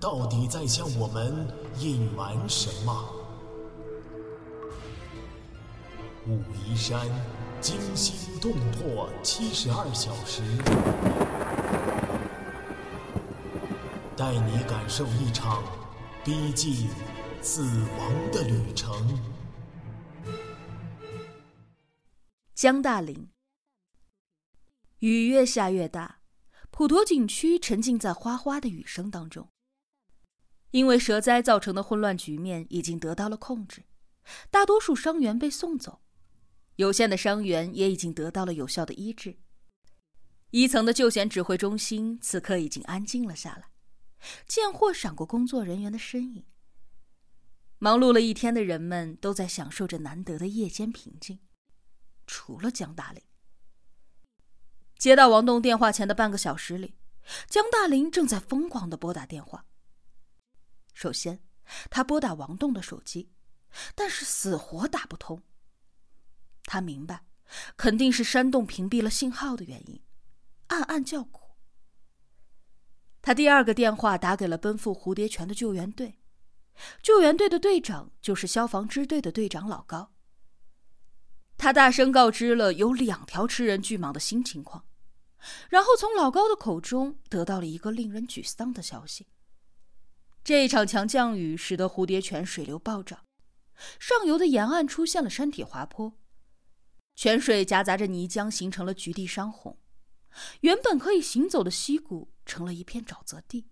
到底在向我们隐瞒什么？武夷山惊心动魄七十二小时，带你感受一场逼近死亡的旅程。江大林，雨越下越大，普陀景区沉浸在哗哗的雨声当中。因为蛇灾造成的混乱局面已经得到了控制，大多数伤员被送走。有限的伤员也已经得到了有效的医治。一层的救险指挥中心此刻已经安静了下来，见或闪过工作人员的身影。忙碌了一天的人们都在享受着难得的夜间平静，除了江大林。接到王栋电话前的半个小时里，江大林正在疯狂的拨打电话。首先，他拨打王栋的手机，但是死活打不通。他明白，肯定是山洞屏蔽了信号的原因，暗暗叫苦。他第二个电话打给了奔赴蝴蝶泉的救援队，救援队的队长就是消防支队的队长老高。他大声告知了有两条吃人巨蟒的新情况，然后从老高的口中得到了一个令人沮丧的消息：这一场强降雨使得蝴蝶泉水流暴涨，上游的沿岸出现了山体滑坡。泉水夹杂着泥浆，形成了局地山洪。原本可以行走的溪谷成了一片沼泽地。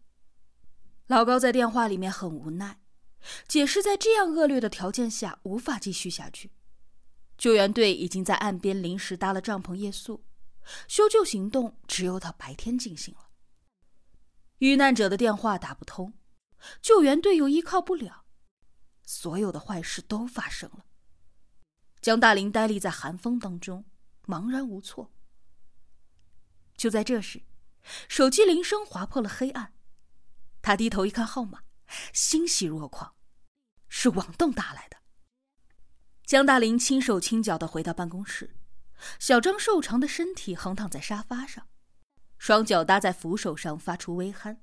老高在电话里面很无奈，解释在这样恶劣的条件下无法继续下去。救援队已经在岸边临时搭了帐篷夜宿，搜救行动只有到白天进行了。遇难者的电话打不通，救援队又依靠不了，所有的坏事都发生了。江大林呆立在寒风当中，茫然无措。就在这时，手机铃声划破了黑暗。他低头一看号码，欣喜若狂，是王栋打来的。江大林轻手轻脚的回到办公室，小张瘦长的身体横躺在沙发上，双脚搭在扶手上，发出微鼾。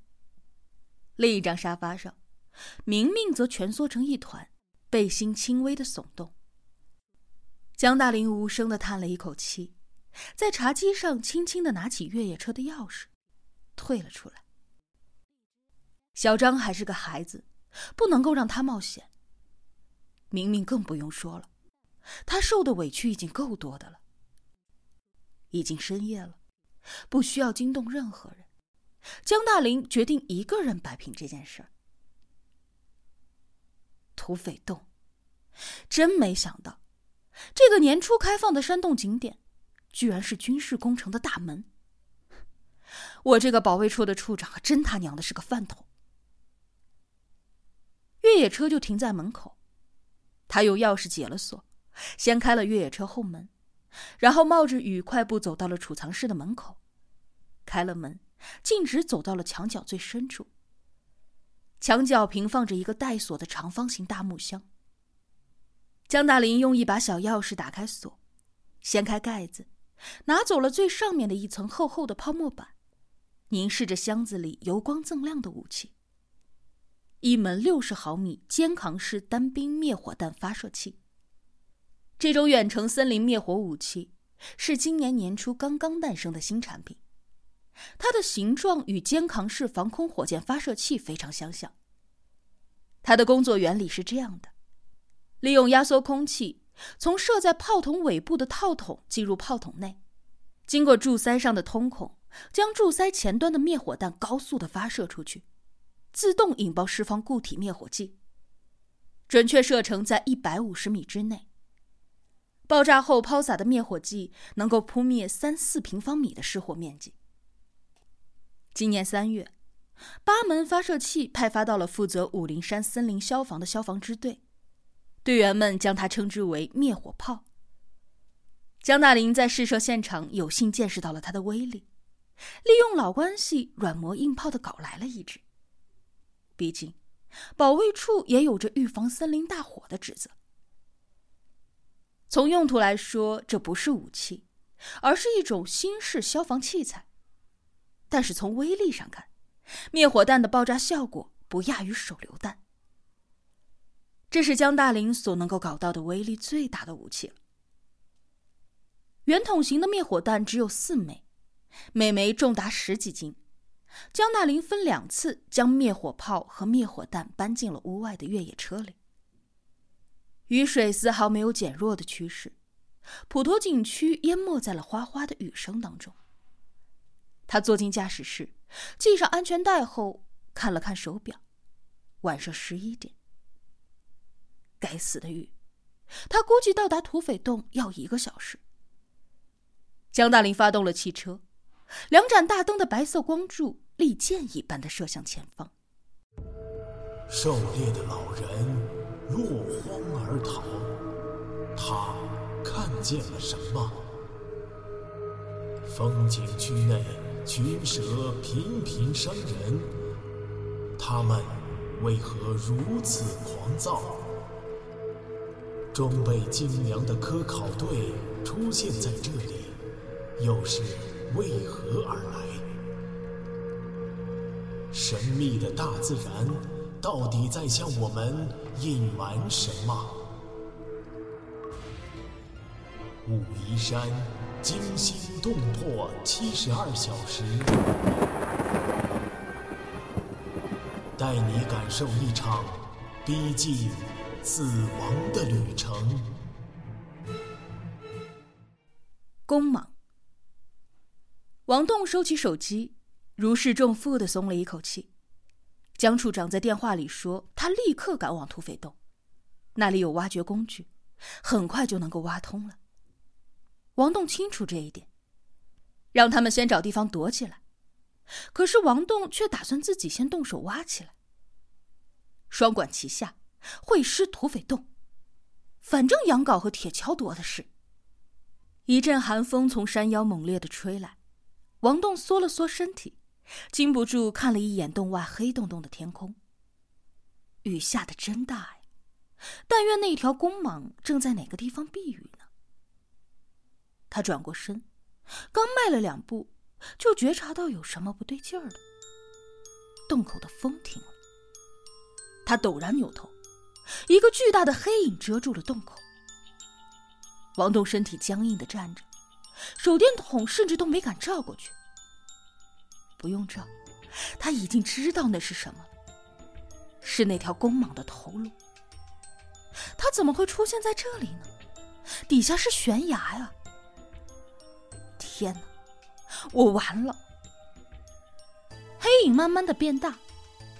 另一张沙发上，明明则蜷缩成一团，背心轻微的耸动。江大林无声的叹了一口气，在茶几上轻轻的拿起越野车的钥匙，退了出来。小张还是个孩子，不能够让他冒险。明明更不用说了，他受的委屈已经够多的了。已经深夜了，不需要惊动任何人，江大林决定一个人摆平这件事。土匪洞，真没想到。这个年初开放的山洞景点，居然是军事工程的大门。我这个保卫处的处长，真他娘的是个饭桶。越野车就停在门口，他用钥匙解了锁，掀开了越野车后门，然后冒着雨快步走到了储藏室的门口，开了门，径直走到了墙角最深处。墙角平放着一个带锁的长方形大木箱。江大林用一把小钥匙打开锁，掀开盖子，拿走了最上面的一层厚厚的泡沫板，凝视着箱子里油光锃亮的武器——一门六十毫米肩扛式单兵灭火弹发射器。这种远程森林灭火武器是今年年初刚刚诞生的新产品，它的形状与肩扛式防空火箭发射器非常相像。它的工作原理是这样的。利用压缩空气，从设在炮筒尾部的套筒进入炮筒内，经过柱塞上的通孔，将柱塞前端的灭火弹高速的发射出去，自动引爆释放固体灭火剂，准确射程在一百五十米之内。爆炸后抛洒的灭火剂能够扑灭三四平方米的失火面积。今年三月，八门发射器派发到了负责武陵山森林消防的消防支队，队员们将它称之为“灭火炮”。江大林在试射现场有幸见识到了它的威力，利用老关系软磨硬泡的搞来了一支。毕竟，保卫处也有着预防森林大火的职责。从用途来说，这不是武器，而是一种新式消防器材。但是从威力上看，灭火弹的爆炸效果不亚于手榴弹。这是江大林所能够搞到的威力最大的武器了。圆筒形的灭火弹只有四枚，每枚重达十几斤。江大林分两次将灭火炮和灭火弹搬进了屋外的越野车里。雨水丝毫没有减弱的趋势，普陀景区淹没在了哗哗的雨声当中。他坐进驾驶室，系上安全带后，看了看手表，晚上十一点。该死的雨！他估计到达土匪洞要一个小时。江大林发动了汽车，两盏大灯的白色光柱利箭一般的射向前方。狩猎的老人落荒而逃，他看见了什么？风景区内。群蛇频频伤人，他们为何如此狂躁？装备精良的科考队出现在这里，又是为何而来？神秘的大自然到底在向我们隐瞒什么？武夷山。惊心动魄七十二小时，带你感受一场逼近死亡的旅程。公莽，王栋收起手机，如释重负的松了一口气。江处长在电话里说，他立刻赶往土匪洞，那里有挖掘工具，很快就能够挖通了。王栋清楚这一点，让他们先找地方躲起来。可是王栋却打算自己先动手挖起来。双管齐下，会师土匪洞，反正杨镐和铁锹多的是。一阵寒风从山腰猛烈的吹来，王栋缩了缩身体，禁不住看了一眼洞外黑洞洞的天空。雨下的真大呀！但愿那条公蟒正在哪个地方避雨呢？他转过身，刚迈了两步，就觉察到有什么不对劲儿了。洞口的风停了。他陡然扭头，一个巨大的黑影遮住了洞口。王栋身体僵硬的站着，手电筒甚至都没敢照过去。不用照，他已经知道那是什么，是那条公蟒的头颅。他怎么会出现在这里呢？底下是悬崖呀！天哪，我完了！黑影慢慢的变大，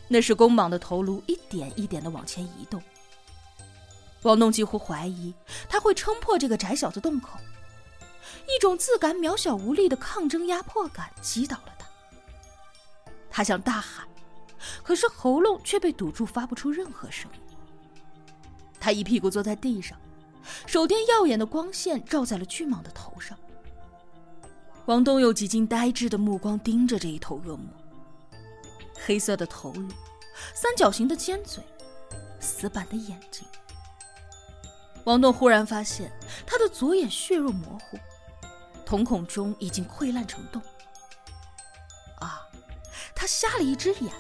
那是公蟒的头颅一点一点的往前移动。王栋几乎怀疑他会撑破这个窄小的洞口，一种自感渺小无力的抗争压迫感击倒了他。他想大喊，可是喉咙却被堵住，发不出任何声音。他一屁股坐在地上，手电耀眼的光线照在了巨蟒的头上。王东用几近呆滞的目光盯着这一头恶魔，黑色的头颅，三角形的尖嘴，死板的眼睛。王栋忽然发现，他的左眼血肉模糊，瞳孔中已经溃烂成洞。啊，他瞎了一只眼。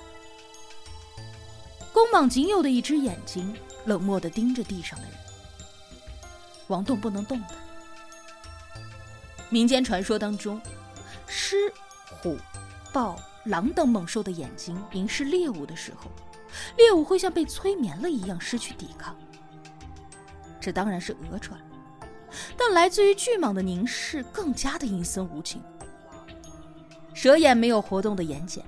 公蟒仅有的一只眼睛，冷漠的盯着地上的人。王栋不能动弹。民间传说当中，狮、虎、豹、狼等猛兽的眼睛凝视猎物的时候，猎物会像被催眠了一样失去抵抗。这当然是讹传，但来自于巨蟒的凝视更加的阴森无情。蛇眼没有活动的眼睑，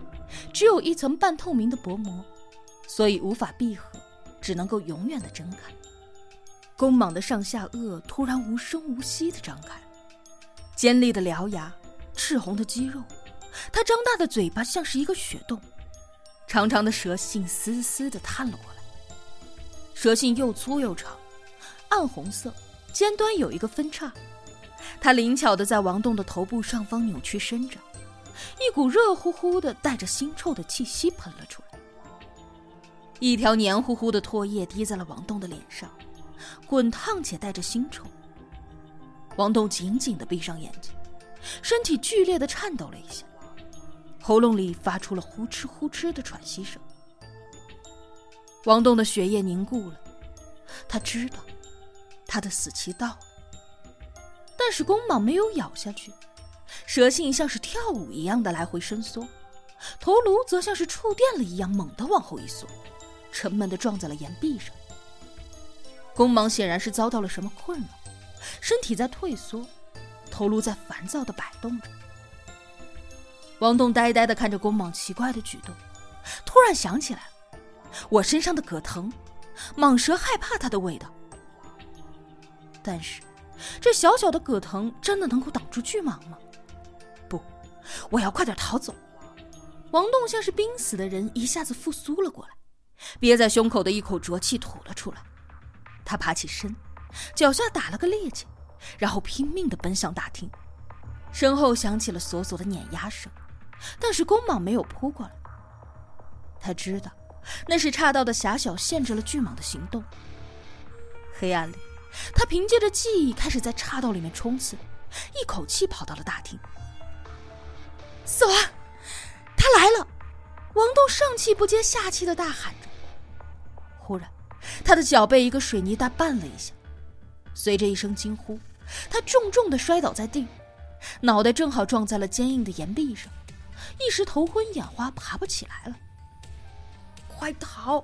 只有一层半透明的薄膜，所以无法闭合，只能够永远的睁开。公蟒的上下颚突然无声无息的张开。尖利的獠牙，赤红的肌肉，它张大的嘴巴像是一个血洞，长长的蛇信嘶嘶的探了过来。蛇信又粗又长，暗红色，尖端有一个分叉。它灵巧的在王栋的头部上方扭曲伸着，一股热乎乎的、带着腥臭的气息喷了出来。一条黏糊糊的唾液滴在了王栋的脸上，滚烫且带着腥臭。王栋紧紧的闭上眼睛，身体剧烈的颤抖了一下，喉咙里发出了呼哧呼哧的喘息声。王栋的血液凝固了，他知道，他的死期到了。但是弓蟒没有咬下去，蛇信像是跳舞一样的来回伸缩，头颅则像是触电了一样猛地往后一缩，沉闷的撞在了岩壁上。弓蟒显然是遭到了什么困扰。身体在退缩，头颅在烦躁的摆动着。王栋呆呆的看着公蟒奇怪的举动，突然想起来，我身上的葛藤，蟒蛇害怕它的味道。但是，这小小的葛藤真的能够挡住巨蟒吗？不，我要快点逃走。王栋像是濒死的人，一下子复苏了过来，憋在胸口的一口浊气吐了出来。他爬起身。脚下打了个趔趄，然后拼命地奔向大厅，身后响起了索索的碾压声，但是弓蟒没有扑过来。他知道，那是岔道的狭小限制了巨蟒的行动。黑暗里，他凭借着记忆开始在岔道里面冲刺，一口气跑到了大厅。死亡，他来了！王栋上气不接下气的大喊着。忽然，他的脚被一个水泥袋绊了一下。随着一声惊呼，他重重的摔倒在地，脑袋正好撞在了坚硬的岩壁上，一时头昏眼花，爬不起来了。快逃！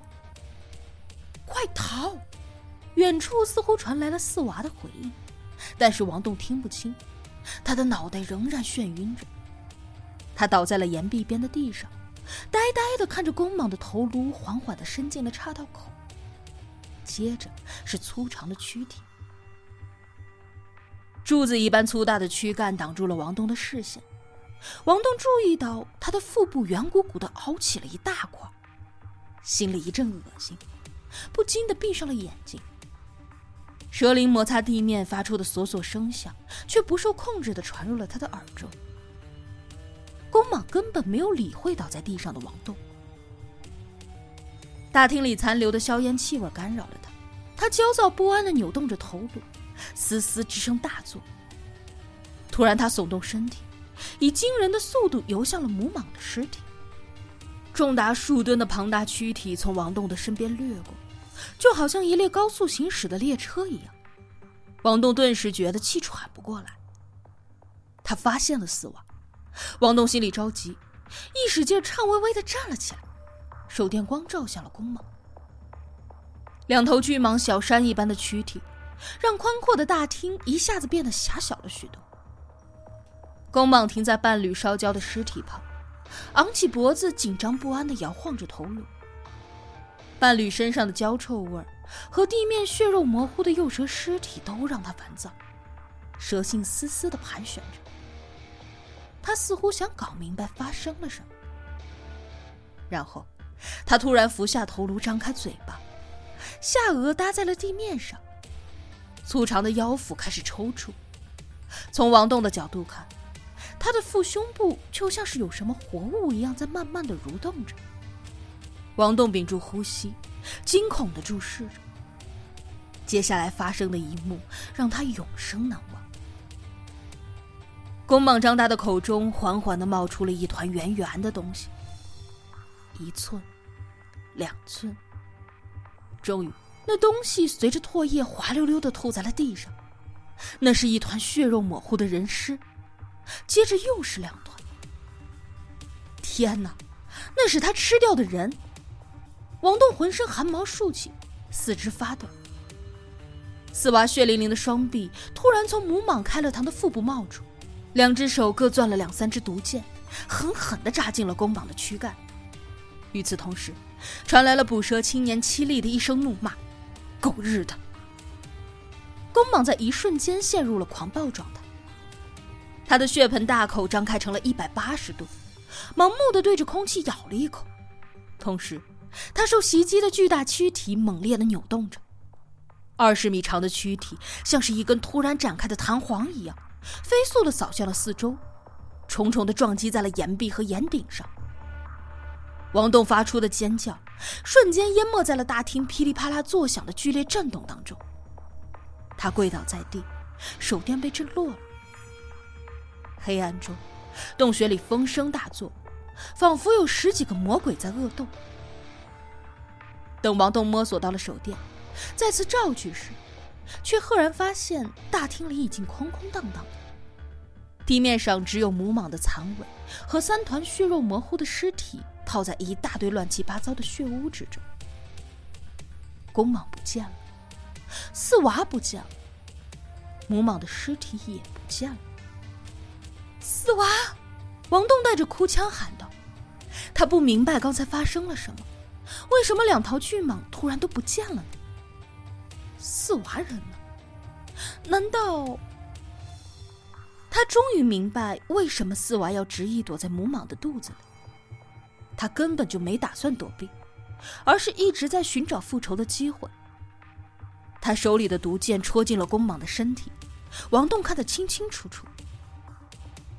快逃！远处似乎传来了四娃的回应，但是王栋听不清，他的脑袋仍然眩晕着。他倒在了岩壁边的地上，呆呆的看着光芒的头颅缓缓的伸进了岔道口，接着是粗长的躯体。柱子一般粗大的躯干挡住了王东的视线，王东注意到他的腹部圆鼓鼓的凹起了一大块，心里一阵恶心，不禁的闭上了眼睛。蛇鳞摩擦地面发出的索索声响，却不受控制的传入了他的耳中。公蟒根本没有理会倒在地上的王栋。大厅里残留的硝烟气味干扰了他，他焦躁不安的扭动着头颅。嘶嘶之声大作。突然，他耸动身体，以惊人的速度游向了母蟒的尸体。重达数吨的庞大躯体从王栋的身边掠过，就好像一列高速行驶的列车一样。王栋顿时觉得气喘不过来。他发现了死亡，王栋心里着急，一使劲，颤巍巍的站了起来，手电光照向了公蟒。两头巨蟒小山一般的躯体。让宽阔的大厅一下子变得狭小了许多。公蟒停在伴侣烧焦的尸体旁，昂起脖子，紧张不安地摇晃着头颅。伴侣身上的焦臭味和地面血肉模糊的幼蛇尸体都让他烦躁，蛇信丝丝地盘旋着。他似乎想搞明白发生了什么，然后他突然俯下头颅，张开嘴巴，下颚搭在了地面上。粗长的腰腹开始抽搐，从王栋的角度看，他的腹胸部就像是有什么活物一样在慢慢的蠕动着。王栋屏住呼吸，惊恐的注视着。接下来发生的一幕让他永生难忘。公蟒张大的口中缓缓的冒出了一团圆圆的东西，一寸，两寸，终于。那东西随着唾液滑溜溜的吐在了地上，那是一团血肉模糊的人尸，接着又是两团。天哪，那是他吃掉的人！王栋浑身汗毛竖起，四肢发抖。四娃血淋淋的双臂突然从母蟒开了膛的腹部冒出，两只手各攥了两三支毒箭，狠狠地扎进了公蟒的躯干。与此同时，传来了捕蛇青年凄厉的一声怒骂。狗日的！公蟒在一瞬间陷入了狂暴状态，它的血盆大口张开成了一百八十度，盲目的对着空气咬了一口，同时，他受袭击的巨大躯体猛烈的扭动着，二十米长的躯体像是一根突然展开的弹簧一样，飞速的扫向了四周，重重的撞击在了岩壁和岩顶上。王栋发出的尖叫，瞬间淹没在了大厅噼里啪啦作响的剧烈震动当中。他跪倒在地，手电被震落了。黑暗中，洞穴里风声大作，仿佛有十几个魔鬼在恶斗。等王栋摸索到了手电，再次照去时，却赫然发现大厅里已经空空荡荡。地面上只有母蟒的残尾和三团血肉模糊的尸体，套在一大堆乱七八糟的血污之中。公蟒不见了，四娃不见了，母蟒的尸体也不见了。四娃，王栋带着哭腔喊道：“他不明白刚才发生了什么，为什么两条巨蟒突然都不见了呢？四娃人呢？难道……”他终于明白为什么四娃要执意躲在母蟒的肚子里。他根本就没打算躲避，而是一直在寻找复仇的机会。他手里的毒箭戳进了公蟒的身体，王栋看得清清楚楚。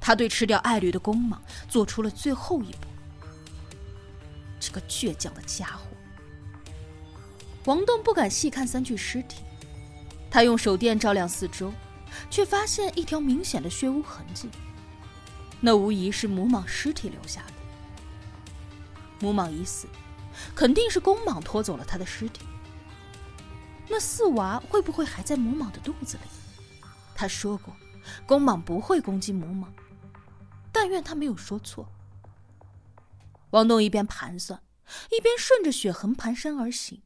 他对吃掉爱侣的公蟒做出了最后一步。这个倔强的家伙！王栋不敢细看三具尸体，他用手电照亮四周，却发现一条明显的血污痕迹。那无疑是母蟒尸体留下的。母蟒已死，肯定是公蟒拖走了他的尸体。那四娃会不会还在母蟒的肚子里？他说过，公蟒不会攻击母蟒。但愿他没有说错。王栋一边盘算，一边顺着血痕蹒跚而行。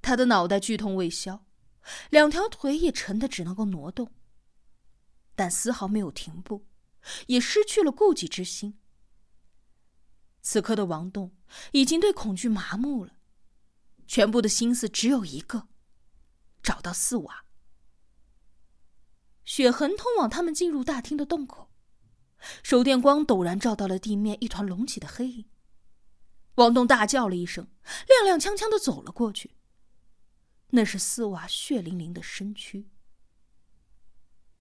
他的脑袋剧痛未消，两条腿也沉得只能够挪动，但丝毫没有停步，也失去了顾忌之心。此刻的王栋已经对恐惧麻木了，全部的心思只有一个：找到四娃。血痕通往他们进入大厅的洞口。手电光陡然照到了地面一团隆起的黑影，王栋大叫了一声，踉踉跄跄的走了过去。那是四娃血淋淋的身躯。